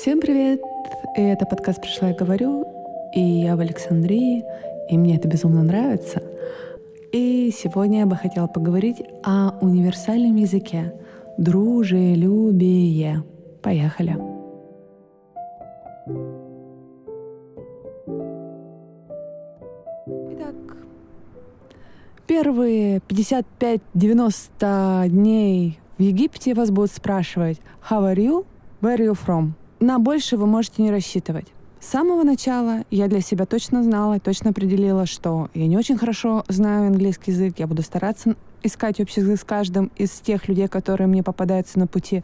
Всем привет! И это подкаст «Пришла я говорю», и я в Александрии, и мне это безумно нравится. И сегодня я бы хотела поговорить о универсальном языке — дружелюбие. Поехали! Итак, первые 55-90 дней в Египте вас будут спрашивать «How are you? Where are you from?» На больше вы можете не рассчитывать. С самого начала я для себя точно знала, точно определила, что я не очень хорошо знаю английский язык, я буду стараться искать общий язык с каждым из тех людей, которые мне попадаются на пути.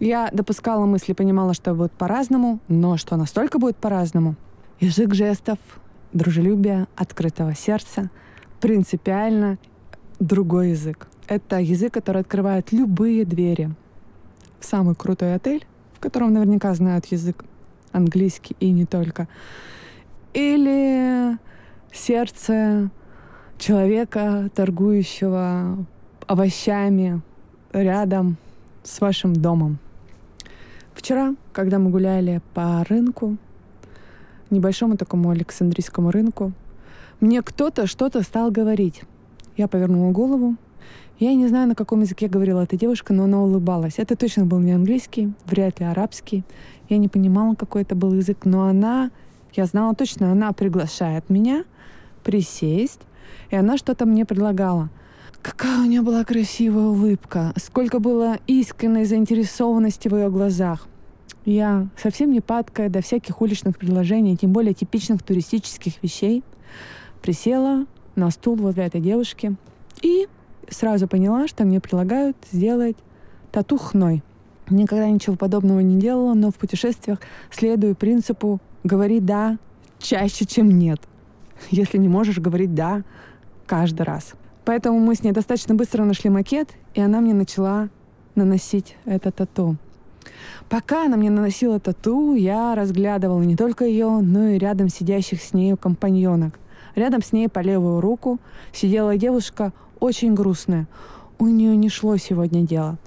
Я допускала мысли, понимала, что будет по-разному, но что настолько будет по-разному. Язык жестов, дружелюбия, открытого сердца, принципиально другой язык. Это язык, который открывает любые двери в самый крутой отель, котором наверняка знают язык английский и не только. Или сердце человека, торгующего овощами рядом с вашим домом. Вчера, когда мы гуляли по рынку, небольшому такому Александрийскому рынку, мне кто-то что-то стал говорить. Я повернула голову, я не знаю, на каком языке говорила эта девушка, но она улыбалась. Это точно был не английский, вряд ли арабский. Я не понимала, какой это был язык, но она, я знала точно, она приглашает меня присесть, и она что-то мне предлагала. Какая у нее была красивая улыбка, сколько было искренней заинтересованности в ее глазах. Я совсем не падкая до всяких уличных предложений, тем более типичных туристических вещей, присела на стул возле этой девушки и сразу поняла, что мне предлагают сделать тату хной. Никогда ничего подобного не делала, но в путешествиях следую принципу «говори «да» чаще, чем «нет». Если не можешь говорить «да» каждый раз. Поэтому мы с ней достаточно быстро нашли макет, и она мне начала наносить это тату. Пока она мне наносила тату, я разглядывала не только ее, но и рядом сидящих с нею компаньонок. Рядом с ней по левую руку сидела девушка очень грустная. У нее не шло сегодня дело.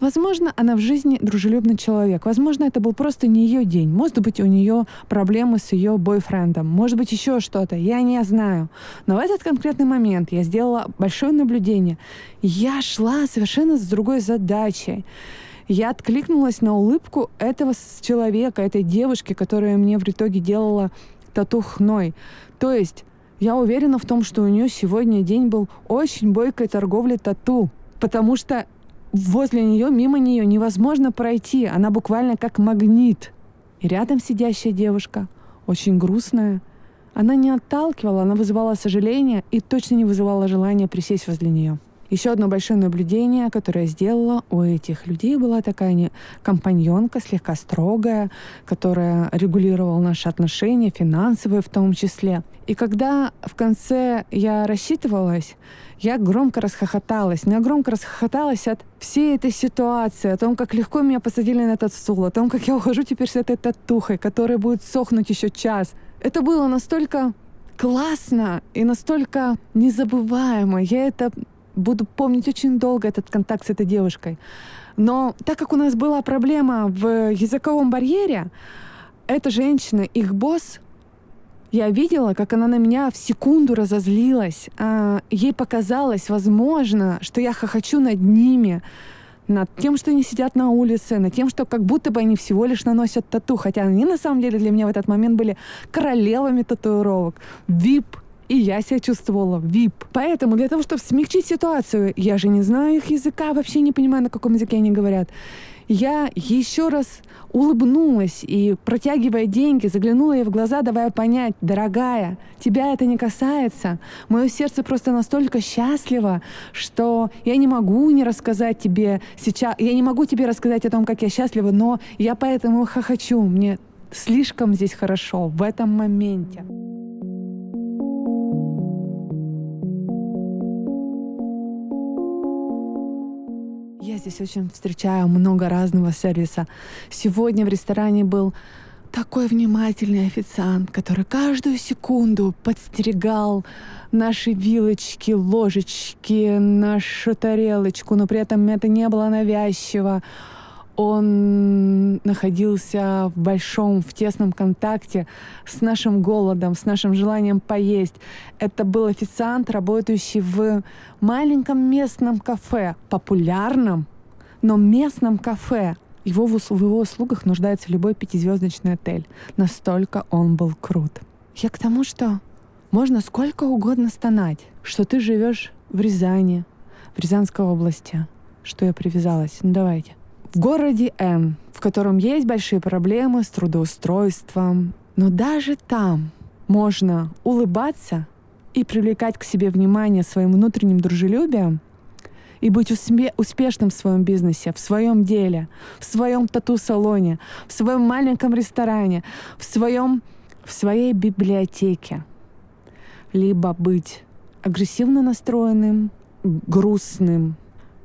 Возможно, она в жизни дружелюбный человек. Возможно, это был просто не ее день. Может быть, у нее проблемы с ее бойфрендом. Может быть, еще что-то. Я не знаю. Но в этот конкретный момент я сделала большое наблюдение. Я шла совершенно с другой задачей. Я откликнулась на улыбку этого человека, этой девушки, которая мне в итоге делала тату хной. То есть я уверена в том, что у нее сегодня день был очень бойкой торговли тату, потому что возле нее, мимо нее невозможно пройти. Она буквально как магнит. И рядом сидящая девушка, очень грустная, она не отталкивала, она вызывала сожаление и точно не вызывала желания присесть возле нее. Еще одно большое наблюдение, которое я сделала у этих людей, была такая не компаньонка, слегка строгая, которая регулировала наши отношения, финансовые в том числе. И когда в конце я рассчитывалась, я громко расхохоталась. Но я громко расхохоталась от всей этой ситуации, о том, как легко меня посадили на этот стул, о том, как я ухожу теперь с этой татухой, которая будет сохнуть еще час. Это было настолько классно и настолько незабываемо. Я это буду помнить очень долго этот контакт с этой девушкой. Но так как у нас была проблема в языковом барьере, эта женщина, их босс, я видела, как она на меня в секунду разозлилась. А, ей показалось, возможно, что я хохочу над ними, над тем, что они сидят на улице, над тем, что как будто бы они всего лишь наносят тату, хотя они на самом деле для меня в этот момент были королевами татуировок, вип и я себя чувствовала VIP. Поэтому для того, чтобы смягчить ситуацию, я же не знаю их языка, вообще не понимаю, на каком языке они говорят, я еще раз улыбнулась и, протягивая деньги, заглянула ей в глаза, давая понять, дорогая, тебя это не касается. Мое сердце просто настолько счастливо, что я не могу не рассказать тебе сейчас, я не могу тебе рассказать о том, как я счастлива, но я поэтому хохочу. Мне слишком здесь хорошо в этом моменте. Здесь очень встречаю много разного сервиса. Сегодня в ресторане был такой внимательный официант, который каждую секунду подстерегал наши вилочки, ложечки, нашу тарелочку, но при этом это не было навязчиво. Он находился в большом, в тесном контакте с нашим голодом, с нашим желанием поесть. Это был официант, работающий в маленьком местном кафе, популярном, но местном кафе. Его, в его услугах нуждается любой пятизвездочный отель. Настолько он был крут. Я к тому, что можно сколько угодно стонать, что ты живешь в Рязани, в Рязанской области, что я привязалась. Ну давайте. В городе М, в котором есть большие проблемы с трудоустройством, но даже там можно улыбаться и привлекать к себе внимание своим внутренним дружелюбием и быть успе- успешным в своем бизнесе, в своем деле, в своем тату-салоне, в своем маленьком ресторане, в своем в своей библиотеке. Либо быть агрессивно настроенным, грустным,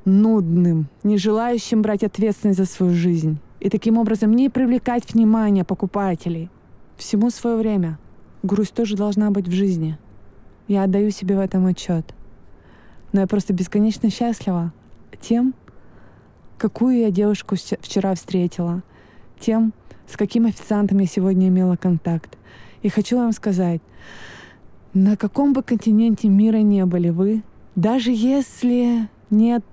нудным, не желающим брать ответственность за свою жизнь и таким образом не привлекать внимание покупателей. Всему свое время. Грусть тоже должна быть в жизни. Я отдаю себе в этом отчет. Но я просто бесконечно счастлива тем, какую я девушку вчера встретила, тем, с каким официантом я сегодня имела контакт. И хочу вам сказать, на каком бы континенте мира не были вы, даже если нет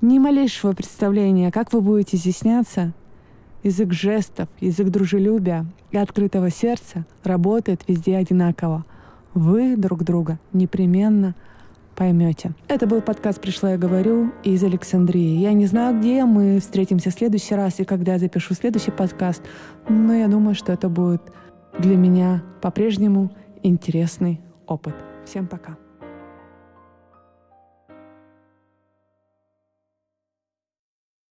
ни малейшего представления, как вы будете изъясняться, язык жестов, язык дружелюбия и открытого сердца работает везде одинаково. Вы друг друга непременно поймете. Это был подкаст «Пришла я говорю» из Александрии. Я не знаю, где мы встретимся в следующий раз и когда я запишу следующий подкаст, но я думаю, что это будет для меня по-прежнему интересный опыт. Всем пока.